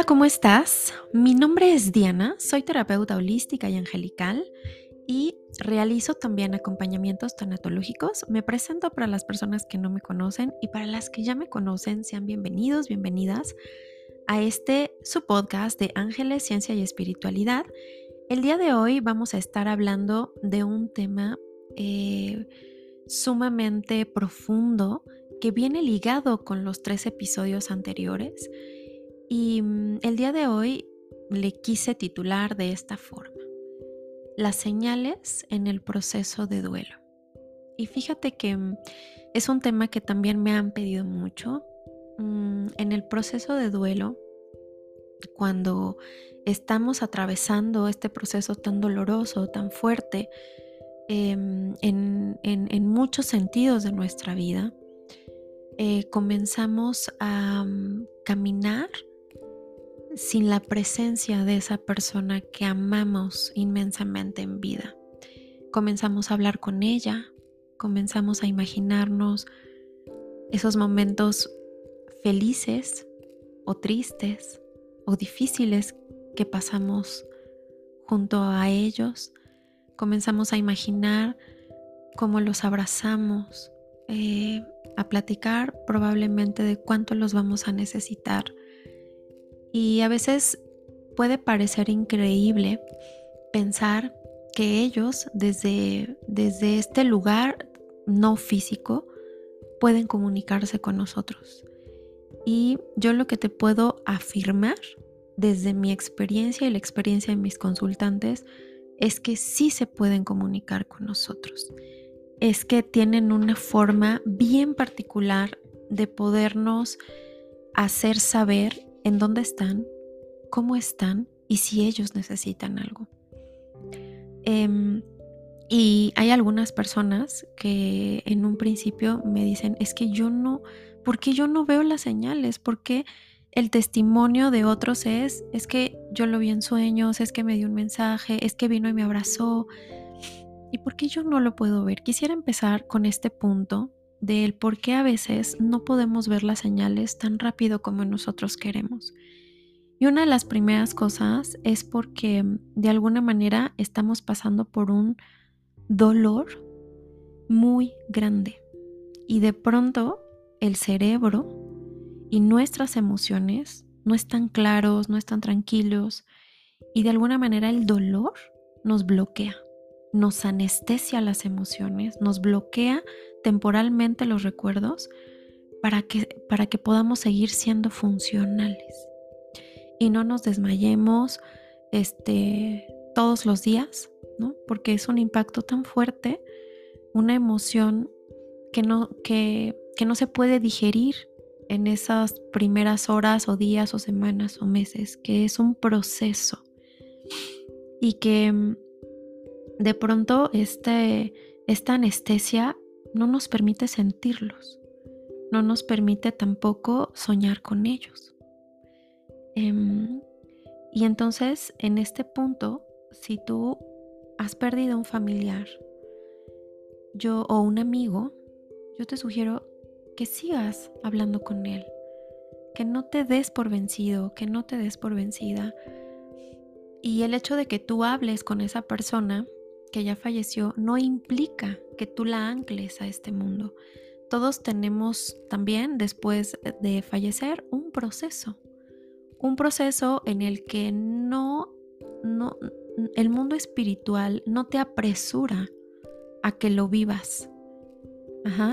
Hola, ¿cómo estás? Mi nombre es Diana, soy terapeuta holística y angelical y realizo también acompañamientos tanatológicos. Me presento para las personas que no me conocen y para las que ya me conocen, sean bienvenidos, bienvenidas a este su podcast de Ángeles, Ciencia y Espiritualidad. El día de hoy vamos a estar hablando de un tema eh, sumamente profundo que viene ligado con los tres episodios anteriores y mm, el día de hoy le quise titular de esta forma, las señales en el proceso de duelo. Y fíjate que mm, es un tema que también me han pedido mucho. Mm, en el proceso de duelo, cuando estamos atravesando este proceso tan doloroso, tan fuerte, em, en, muchos sentidos de nuestra vida, eh, comenzamos a caminar sin la presencia de esa persona que amamos inmensamente en vida. Comenzamos a hablar con ella, comenzamos a imaginarnos esos momentos felices o tristes o difíciles que pasamos junto a ellos. Comenzamos a imaginar cómo los abrazamos, eh, a platicar probablemente de cuánto los vamos a necesitar y a veces puede parecer increíble pensar que ellos desde, desde este lugar no físico pueden comunicarse con nosotros. Y yo lo que te puedo afirmar desde mi experiencia y la experiencia de mis consultantes es que sí se pueden comunicar con nosotros. Es que tienen una forma bien particular de podernos hacer saber en dónde están, cómo están y si ellos necesitan algo. Em, y hay algunas personas que en un principio me dicen, es que yo no, ¿por qué yo no veo las señales? ¿Por qué el testimonio de otros es, es que yo lo vi en sueños, es que me dio un mensaje, es que vino y me abrazó? ¿Y por qué yo no lo puedo ver? Quisiera empezar con este punto del por qué a veces no podemos ver las señales tan rápido como nosotros queremos. Y una de las primeras cosas es porque de alguna manera estamos pasando por un dolor muy grande. Y de pronto el cerebro y nuestras emociones no están claros, no están tranquilos. Y de alguna manera el dolor nos bloquea, nos anestesia las emociones, nos bloquea temporalmente los recuerdos para que, para que podamos seguir siendo funcionales y no nos desmayemos este, todos los días, ¿no? Porque es un impacto tan fuerte, una emoción que no, que, que no se puede digerir en esas primeras horas o días o semanas o meses, que es un proceso y que mm, de pronto este, esta anestesia no nos permite sentirlos, no nos permite tampoco soñar con ellos. Em, y entonces, en este punto, si tú has perdido un familiar, yo o un amigo, yo te sugiero que sigas hablando con él, que no te des por vencido, que no te des por vencida. Y el hecho de que tú hables con esa persona que ya falleció no implica que tú la ancles a este mundo. Todos tenemos también, después de fallecer, un proceso. Un proceso en el que no, no, el mundo espiritual no te apresura a que lo vivas.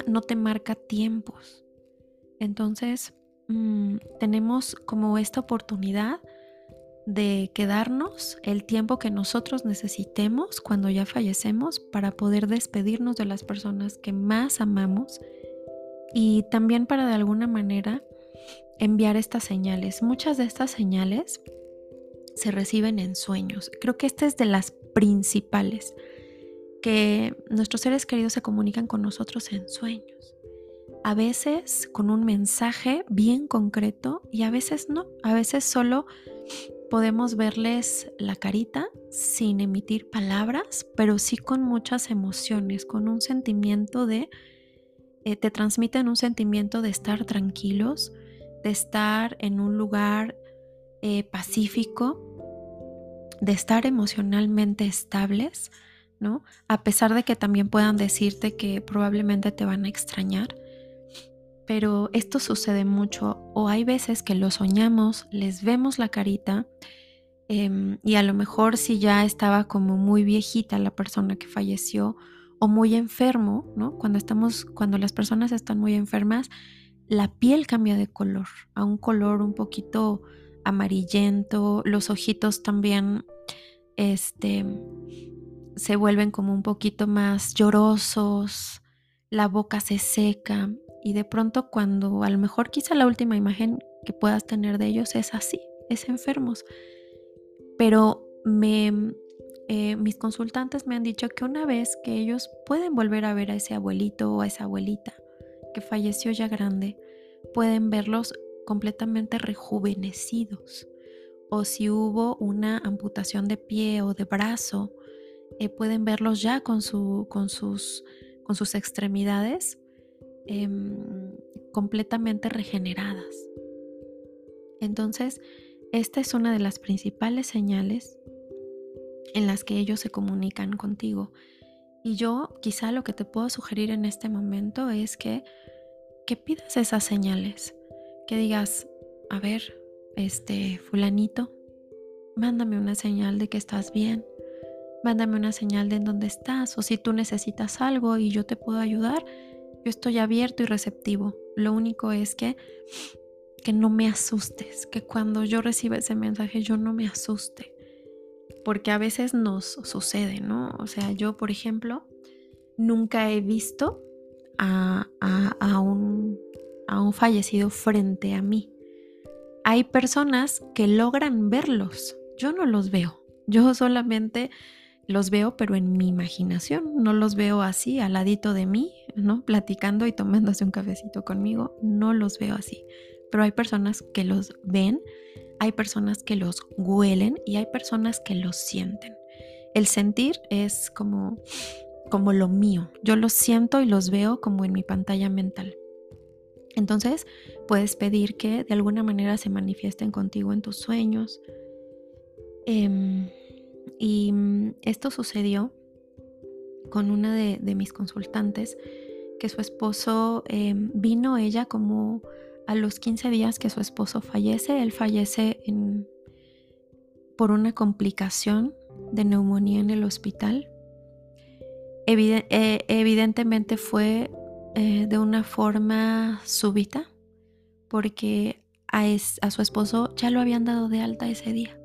no te marca tiempos. Entonces, mm, tenemos como esta oportunidad de quedarnos el tiempo que nosotros necesitemos cuando ya fallecemos para poder despedirnos de las personas que más amamos y también para de alguna manera enviar estas señales. Muchas de estas señales se reciben en sueños. Creo que esta es de las principales, que nuestros seres queridos se comunican con nosotros en sueños. A veces con un mensaje bien concreto y a veces no. A veces solo podemos verles la carita sin emitir palabras, pero sí con muchas emociones, con un sentimiento de, eh, te transmiten un sentimiento de estar tranquilos, de estar en un lugar eh, pacífico, de estar emocionalmente estables, ¿no? A pesar de que también puedan decirte que probablemente te van a extrañar. Pero esto sucede mucho o hay veces que lo soñamos, les vemos la carita em, y a lo mejor si ya estaba como muy viejita la persona que falleció o muy enfermo, ¿no? Cuando estamos, cuando las personas están muy enfermas, la piel cambia de color a un color un poquito amarillento, los ojitos también este, se vuelven como un poquito más llorosos, la boca se seca y de pronto cuando a lo mejor quizá la última imagen que puedas tener de ellos es así, es enfermos. Pero me, eh, mis consultantes me han dicho que una vez que ellos pueden volver a ver a ese abuelito o a esa abuelita que falleció ya grande, pueden verlos completamente rejuvenecidos. O si hubo una amputación de pie o de brazo, eh, pueden verlos ya con, su, con, sus, con sus extremidades em, completamente regeneradas. Entonces, esta es una de las principales señales en las que ellos se comunican contigo. Y yo quizá lo que te puedo sugerir en este momento es que, que pidas esas señales, que digas, a ver, este fulanito, mándame una señal de que estás bien, mándame una señal de en dónde estás o si tú necesitas algo y yo te puedo ayudar, yo estoy abierto y receptivo. Lo único es que que no me asustes, que cuando yo reciba ese mensaje yo no me asuste, porque a veces nos sucede, ¿no? O sea, yo, por ejemplo, nunca he visto a, a, un, a un fallecido frente a mí. Hay personas que logran verlos, yo no los veo, yo solamente los veo, pero en mi imaginación. No los veo así, al ladito de mí, ¿no? Platicando y tomándose un cafecito conmigo. No los veo así. Pero hay personas que los ven, hay personas que los huelen y hay personas que los sienten. El sentir es como, como lo mío. Yo los siento y los veo como en mi pantalla mental. Entonces, puedes pedir que de alguna manera se manifiesten contigo en tus sueños. Eh, y mm, esto sucedió con una de, mis consultantes, que su esposo em, vino ella como a los 15 días que su esposo fallece. Él fallece por una complicación de neumonía en el hospital. Eh, evidentemente fue eh, de una forma súbita, porque a su esposo ya lo habían dado de alta ese día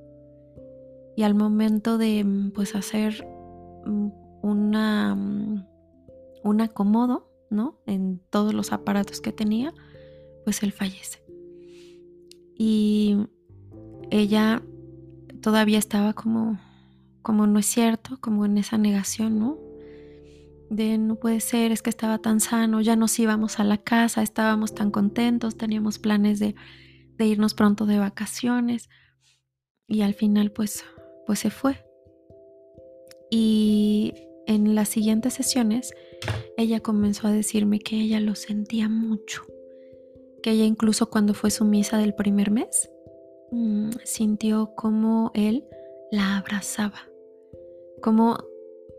y al momento de mm, pues hacer mm, una, mm, un acomodo, ¿no? En todos los aparatos que tenía, pues él fallece. Y ella todavía estaba como, como no es cierto, como en esa negación, ¿no? De no puede ser, es que estaba tan sano, ya nos íbamos a la casa, estábamos tan contentos, teníamos planes de, de irnos pronto de vacaciones. Y al final, pues pues se fue. Y en las siguientes sesiones, ella comenzó a decirme que ella lo sentía mucho, que ella incluso cuando fue su misa del primer mes, mm, sintió como él la abrazaba, como,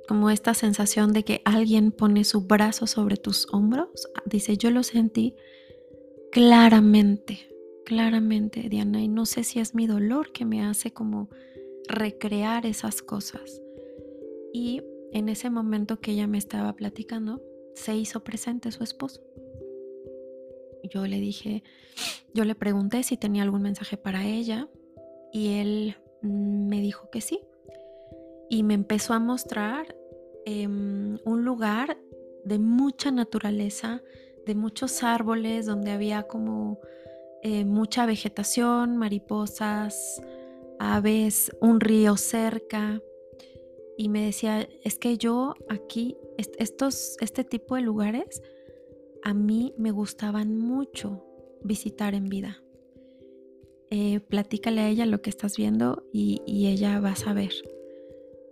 como esta sensación de que alguien pone su brazo sobre tus hombros. Dice, yo lo sentí claramente, claramente, Diana, y no sé si es mi dolor que me hace como recrear esas cosas. Y en ese momento que ella me estaba platicando, se hizo presente su esposo. Yo le dije, yo le pregunté si tenía algún mensaje para ella y él mm, me dijo que sí. Y me empezó a mostrar em, un lugar de mucha naturaleza, de muchos árboles, donde había como eh, mucha vegetación, mariposas, aves, un río cerca. Y me decía, es que yo aquí, estos, este tipo de lugares, a mí me gustaban mucho visitar en vida. Eh, platícale a ella lo que estás viendo y, y ella va a saber,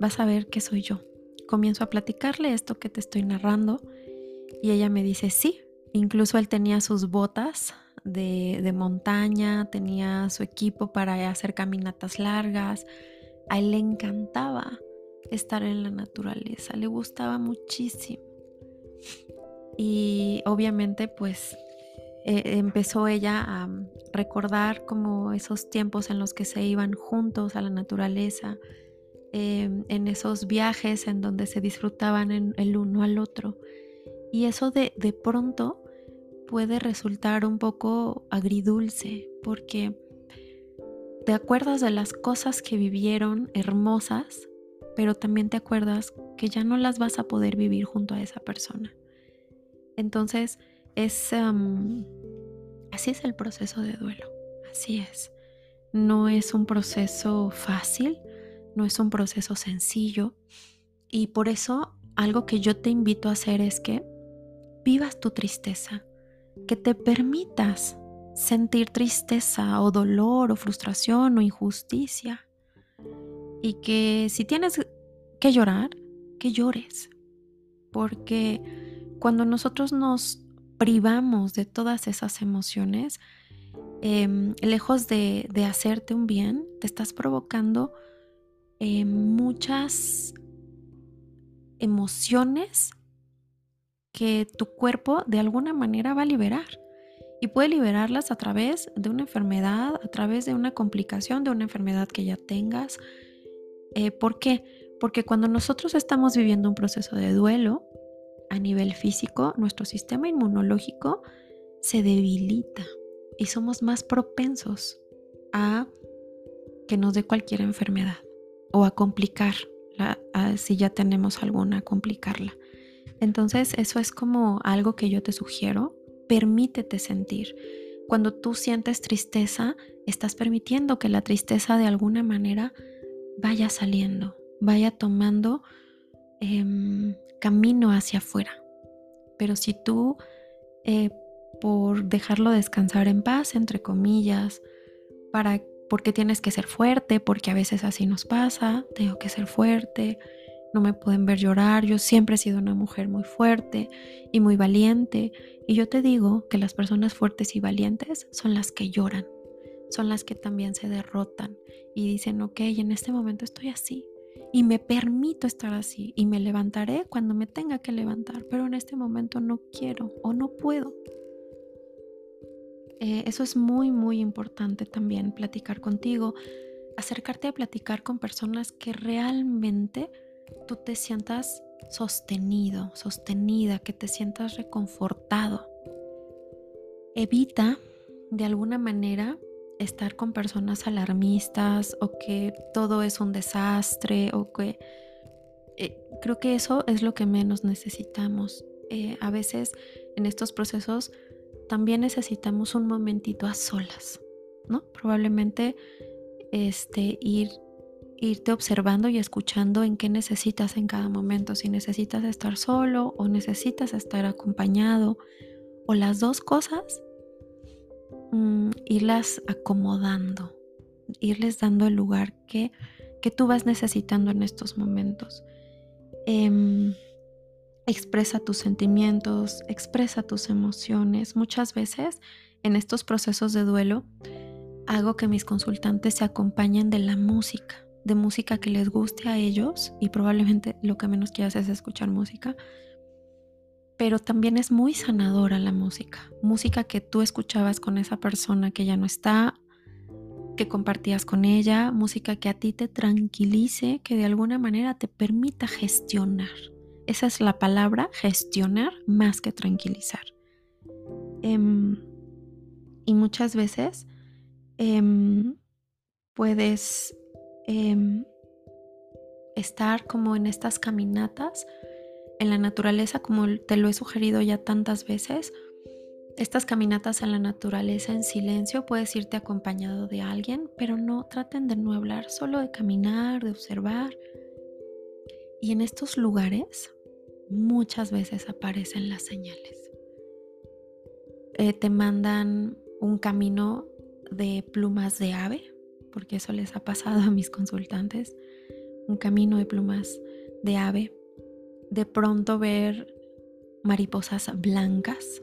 va a saber que soy yo. Comienzo a platicarle esto que te estoy narrando y ella me dice, sí, incluso él tenía sus botas de, montaña, tenía su equipo para hacer caminatas largas. A él le encantaba estar en la naturaleza, le gustaba muchísimo. Y obviamente pues eh, empezó ella a recordar como esos tiempos en los que se iban juntos a la naturaleza, em, en esos viajes en donde se disfrutaban el uno al otro. Y eso de, de pronto puede resultar un poco agridulce porque te acuerdas de las cosas que vivieron hermosas, pero también te acuerdas que ya no las vas a poder vivir junto a esa persona. Entonces, es así es el proceso de duelo. Así es. No es un proceso fácil, no es un proceso sencillo y por eso algo que yo te invito a hacer es que vivas tu tristeza, que te permitas sentir tristeza o dolor o frustración o injusticia. Y que si tienes que llorar, que llores. Porque cuando nosotros nos privamos de todas esas emociones, em, lejos de, hacerte un bien, te estás provocando em, muchas emociones que tu cuerpo de alguna manera va a liberar. Y puede liberarlas a través de una enfermedad, a través de una complicación de una enfermedad que ya tengas. Eh, ¿Por qué? Porque cuando nosotros estamos viviendo un proceso de duelo a nivel físico, nuestro sistema inmunológico se debilita y somos más propensos a que nos dé cualquier enfermedad o a complicar, si ya tenemos alguna, complicarla. Entonces eso es como algo que yo te sugiero. Permítete sentir. Cuando tú sientes tristeza, estás permitiendo que la tristeza de alguna manera vaya saliendo, vaya tomando em, camino hacia afuera. Pero si tú, eh, por dejarlo descansar en paz, entre comillas, para, porque tienes que ser fuerte, porque a veces así nos pasa, tengo que ser fuerte, no me pueden ver llorar, yo siempre he sido una mujer muy fuerte y muy valiente. Y yo te digo que las personas fuertes y valientes son las que lloran, son las que también se derrotan y dicen, ok, en este momento estoy así y me permito estar así y me levantaré cuando me tenga que levantar, pero en este momento no quiero o no puedo. Eh, eso es muy, muy importante también, platicar contigo, acercarte a platicar con personas que realmente tú te sientas sostenido, sostenida, que te sientas reconfortado. Evita de alguna manera estar con personas alarmistas o que todo es un desastre o que eh, creo que eso es lo que menos necesitamos. Eh, a veces en estos procesos también necesitamos un momentito a solas, ¿no? Probablemente este, ir irte observando y escuchando en qué necesitas en cada momento, si necesitas estar solo o necesitas estar acompañado o las dos cosas, mm, irlas acomodando, irles dando el lugar que, que, tú vas necesitando en estos momentos. Em, expresa tus sentimientos, expresa tus emociones. Muchas veces en estos procesos de duelo hago que mis consultantes se acompañen de la música de música que les guste a ellos y probablemente lo que menos quieras es escuchar música, pero también es muy sanadora la música, música que tú escuchabas con esa persona que ya no está, que compartías con ella, música que a ti te tranquilice, que de alguna manera te permita gestionar. Esa es la palabra, gestionar más que tranquilizar. Em, y muchas veces em, puedes Em, estar como en estas caminatas en la naturaleza, como te lo he sugerido ya tantas veces. Estas caminatas en la naturaleza en silencio, puedes irte acompañado de alguien, pero no traten de no hablar, solo de caminar, de observar. Y en estos lugares muchas veces aparecen las señales. Eh, te mandan un camino de plumas de ave, porque eso les ha pasado a mis consultantes, un camino de plumas de ave, de pronto ver mariposas blancas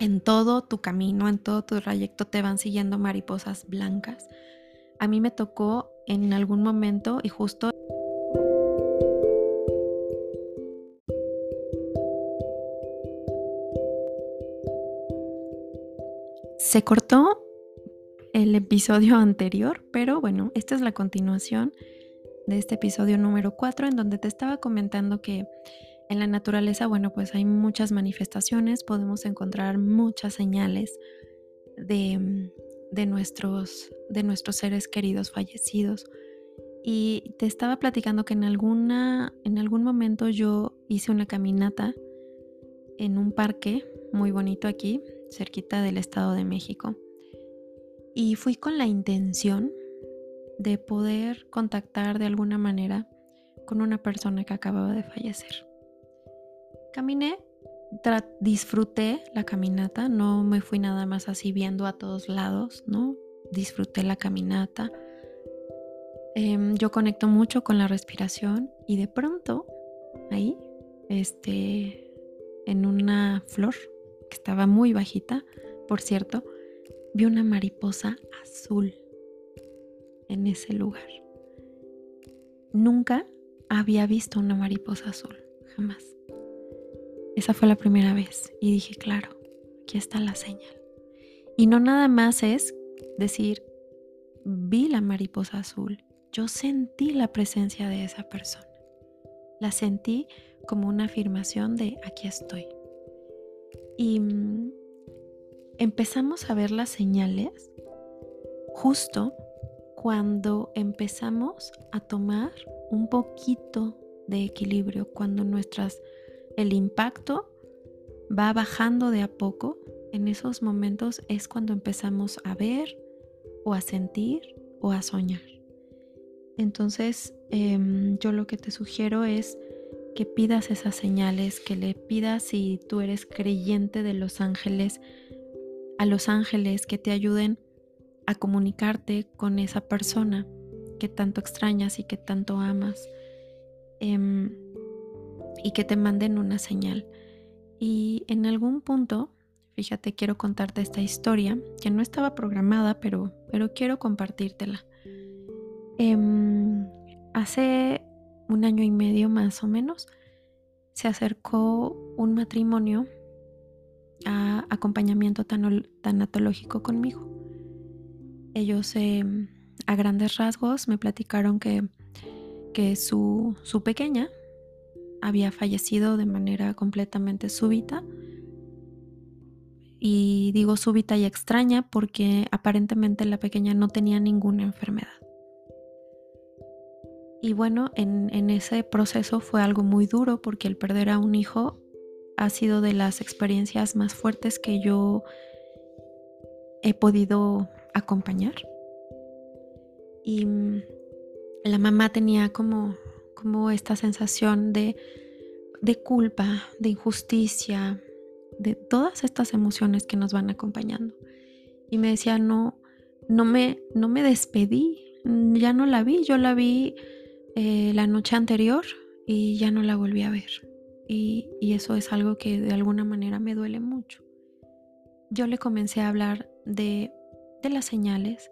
en todo tu camino, en todo tu trayecto te van siguiendo mariposas blancas. A mí me tocó en algún momento y justo se cortó el episodio anterior, pero bueno, esta es la continuación de este episodio número 4 en donde te estaba comentando que en la naturaleza, bueno, pues hay muchas manifestaciones, podemos encontrar muchas señales de, de, nuestros, de nuestros seres queridos fallecidos. Y te estaba platicando que en, alguna, en algún momento yo hice una caminata en un parque muy bonito aquí, cerquita del Estado de México. Y fui con la intención de poder contactar de alguna manera con una persona que acababa de fallecer. Caminé, disfruté la caminata, no me fui nada más así viendo a todos lados, ¿no? Disfruté la caminata. Em, yo conecto mucho con la respiración y de pronto ahí, este, en una flor que estaba muy bajita, por cierto, vi una mariposa azul en ese lugar. Nunca había visto una mariposa azul, jamás. Esa fue la primera vez y dije, claro, aquí está la señal. Y no nada más es decir, vi la mariposa azul, yo sentí la presencia de esa persona. La sentí como una afirmación de aquí estoy. Y mm, empezamos a ver las señales justo cuando empezamos a tomar un poquito de equilibrio, cuando nuestras el impacto va bajando de a poco, en esos momentos es cuando empezamos a ver o a sentir o a soñar. Entonces, em, yo lo que te sugiero es que pidas esas señales, que le pidas si tú eres creyente de los ángeles, a los ángeles que te ayuden a comunicarte con esa persona que tanto extrañas y que tanto amas. Em, y que te manden una señal. Y en algún punto, fíjate, quiero contarte esta historia que no estaba programada, pero, pero quiero compartírtela. Em, hace un año y medio más o menos, se acercó un matrimonio acompañamiento tanatológico conmigo. Ellos em, a grandes rasgos me platicaron que, que su, su pequeña, había fallecido de manera completamente súbita. Y digo súbita y extraña porque aparentemente la pequeña no tenía ninguna enfermedad. Y bueno, en, en, ese proceso fue algo muy duro porque el perder a un hijo ha sido de las experiencias más fuertes que yo he podido acompañar. Y mm, la mamá tenía como como esta sensación de, de culpa, de injusticia, de todas estas emociones que nos van acompañando. Y me decía, no, no me, no me despedí, ya no la vi, yo la vi eh, la noche anterior y ya no la volví a ver. Y, eso es algo que de alguna manera me duele mucho. Yo le comencé a hablar de, las señales,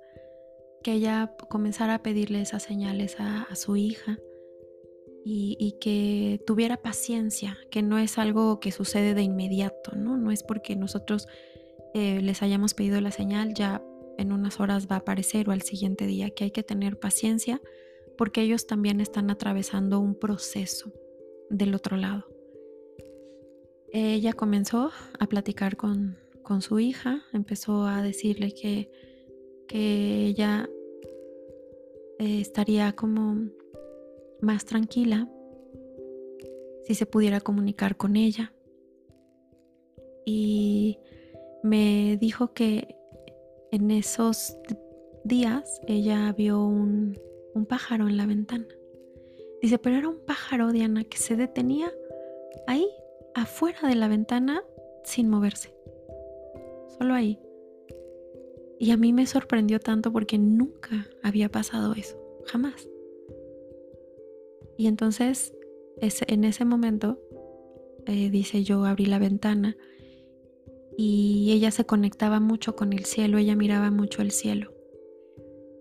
que ella comenzara a pedirle esas señales a, a su hija y, que tuviera paciencia, que no es algo que sucede de inmediato, ¿no? No es porque nosotros eh, les hayamos pedido la señal, ya en unas horas va a aparecer o al siguiente día, que hay que tener paciencia porque ellos también están atravesando un proceso del otro lado. Ella comenzó a platicar con, con su hija, empezó a decirle que, que ella eh, estaría como más tranquila si se pudiera comunicar con ella. Y me dijo que en esos días ella vio un, un pájaro en la ventana. Dice, pero era un pájaro, Diana, que se detenía ahí, afuera de la ventana, sin moverse. Solo ahí. Y a mí me sorprendió tanto porque nunca había pasado eso, jamás. Y entonces en ese momento, eh, dice yo, abrí la ventana y ella se conectaba mucho con el cielo, ella miraba mucho el cielo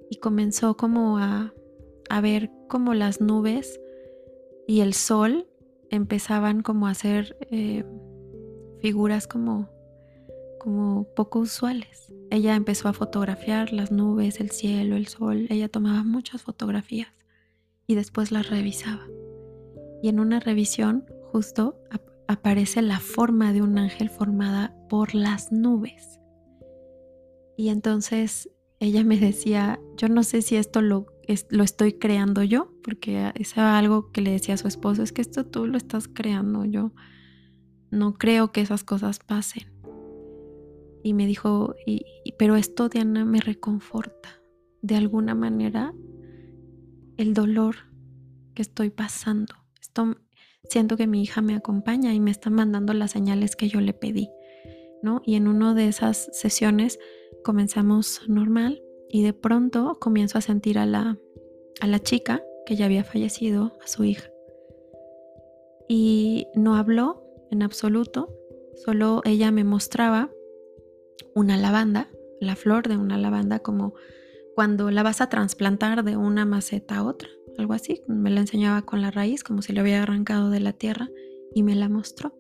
y comenzó como a, a ver como las nubes y el sol empezaban como a hacer eh, figuras como, como poco usuales. Ella empezó a fotografiar las nubes, el cielo, el sol, ella tomaba muchas fotografías y después las revisaba. Y en una revisión justo aparece la forma de un ángel formada por las nubes. Y entonces ella me decía, yo no sé si esto lo, lo estoy creando yo, porque es algo que le decía a su esposo, es que esto tú lo estás creando, yo no creo que esas cosas pasen. Y me dijo, y, pero esto, Diana, me reconforta. De alguna manera, el dolor que estoy pasando. Esto, siento que mi hija me acompaña y me está mandando las señales que yo le pedí, ¿no? Y en una de esas sesiones comenzamos normal y de pronto comienzo a sentir a la, a la chica que ya había fallecido, a su hija. Y no habló en absoluto, solo ella me mostraba una lavanda, la flor de una lavanda como cuando la vas a trasplantar de una maceta a otra, algo así. Me la enseñaba con la raíz, como si le hubiera arrancado de la tierra, y me la mostró.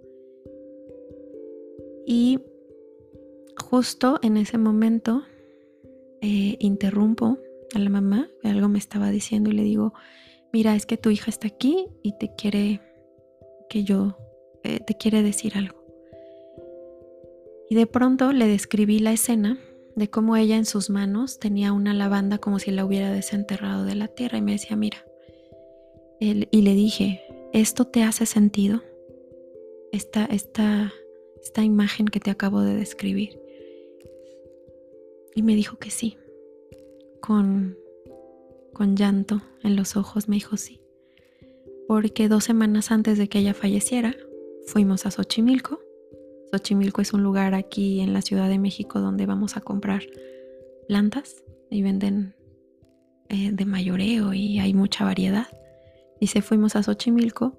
Y justo en ese momento eh, interrumpo a la mamá, algo me estaba diciendo y le digo, mira, es que tu hija está aquí y te quiere que yo, eh, te quiere decir algo. Y de pronto le describí la escena de cómo ella en sus manos tenía una lavanda como si la hubiera desenterrado de la tierra y me decía, mira, y le dije, ¿esto te hace sentido? Esta, esta, esta imagen que te acabo de describir. Y me dijo que sí, con, con llanto en los ojos me dijo sí, porque dos semanas antes de que ella falleciera, fuimos a Xochimilco Xochimilco es un lugar aquí en la Ciudad de México donde vamos a comprar plantas y venden eh, de mayoreo y hay mucha variedad. Y se fuimos a Xochimilco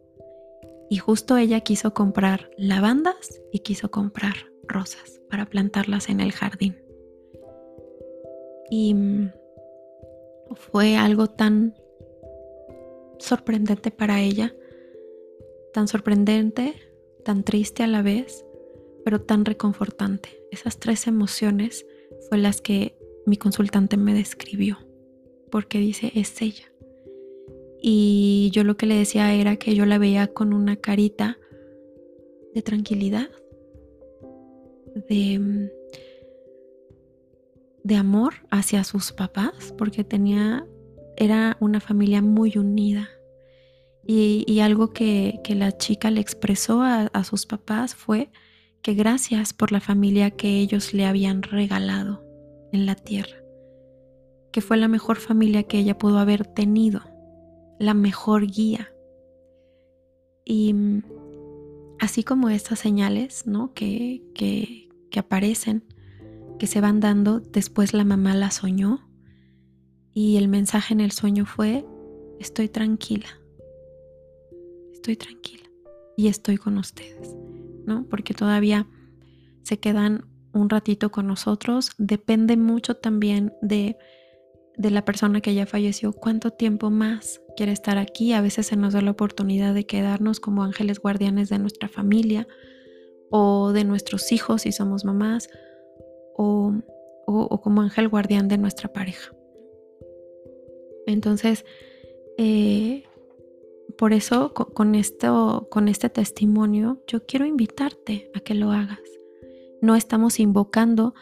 y justo ella quiso comprar lavandas y quiso comprar rosas para plantarlas en el jardín. Y mm, fue algo tan sorprendente para ella, tan sorprendente, tan triste a la vez, pero tan reconfortante. Esas tres emociones fue las que mi consultante me describió, porque dice, es ella. Y yo lo que le decía era que yo la veía con una carita de tranquilidad, de, de amor hacia sus papás, porque tenía, era una familia muy unida. Y, algo que, la chica le expresó a sus papás fue que gracias por la familia que ellos le habían regalado en la tierra, que fue la mejor familia que ella pudo haber tenido, la mejor guía. Y mm, así como estas señales ¿no? que, que, que aparecen, que se van dando, después la mamá la soñó y el mensaje en el sueño fue, estoy tranquila, estoy tranquila y estoy con ustedes. ¿no? Porque todavía se quedan un ratito con nosotros. Depende mucho también de, de la persona que ya falleció, cuánto tiempo más quiere estar aquí. A veces se nos da la oportunidad de quedarnos como ángeles guardianes de nuestra familia o de nuestros hijos si somos mamás o, como ángel guardián de nuestra pareja. Entonces, eh, por eso con, esto, con este testimonio yo quiero invitarte a que lo hagas. No estamos invocando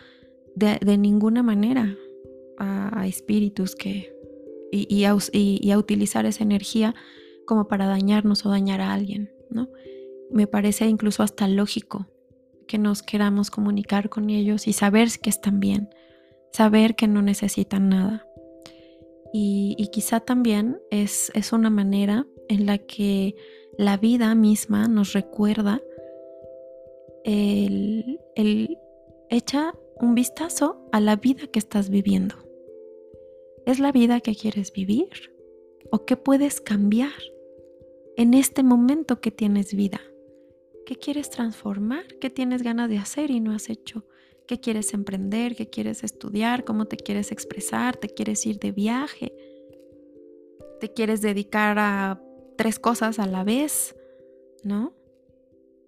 de, ninguna manera a, espíritus que, y, a, utilizar esa energía como para dañarnos o dañar a alguien, ¿no? Me parece incluso hasta lógico que nos queramos comunicar con ellos y saber que están bien, saber que no necesitan nada. Y, quizá también es, es una manera en la que la vida misma nos recuerda el, echa un vistazo a la vida que estás viviendo. ¿Es la vida que quieres vivir? ¿O qué puedes cambiar en este momento que tienes vida? ¿Qué quieres transformar? ¿Qué tienes ganas de hacer y no has hecho? ¿Qué quieres emprender? ¿Qué quieres estudiar? ¿Cómo te quieres expresar? ¿Te quieres ir de viaje? ¿Te quieres dedicar a tres cosas a la vez? ¿No?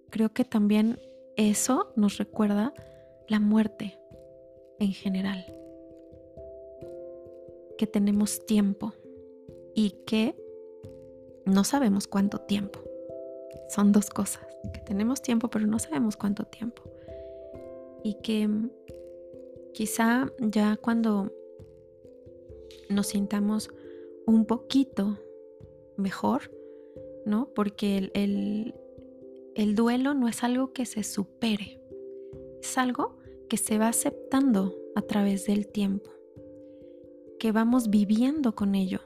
Creo que también eso nos recuerda la muerte en general. Que tenemos tiempo y que no sabemos cuánto tiempo. Son dos cosas, que tenemos tiempo pero no sabemos cuánto tiempo. Y que mm, quizá ya cuando nos sintamos un poquito mejor, ¿no? Porque el, el, el duelo no es algo que se supere, es algo que se va aceptando a través del tiempo, que vamos viviendo con ello.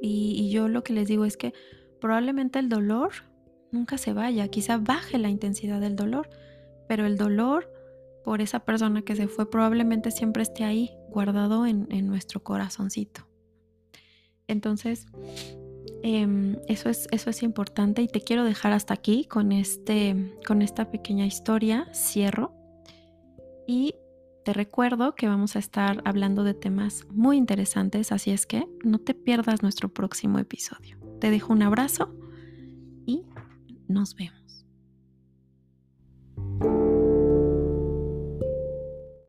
Y, yo lo que les digo es que probablemente el dolor nunca se vaya, quizá baje la intensidad del dolor, pero el dolor por esa persona que se fue probablemente siempre esté ahí, guardado en, nuestro corazoncito. Entonces, em, eso, es, eso es importante y te quiero dejar hasta aquí con, este, con esta pequeña historia. Cierro. Y te recuerdo que vamos a estar hablando de temas muy interesantes, así es que no te pierdas nuestro próximo episodio. Te dejo un abrazo nos vemos.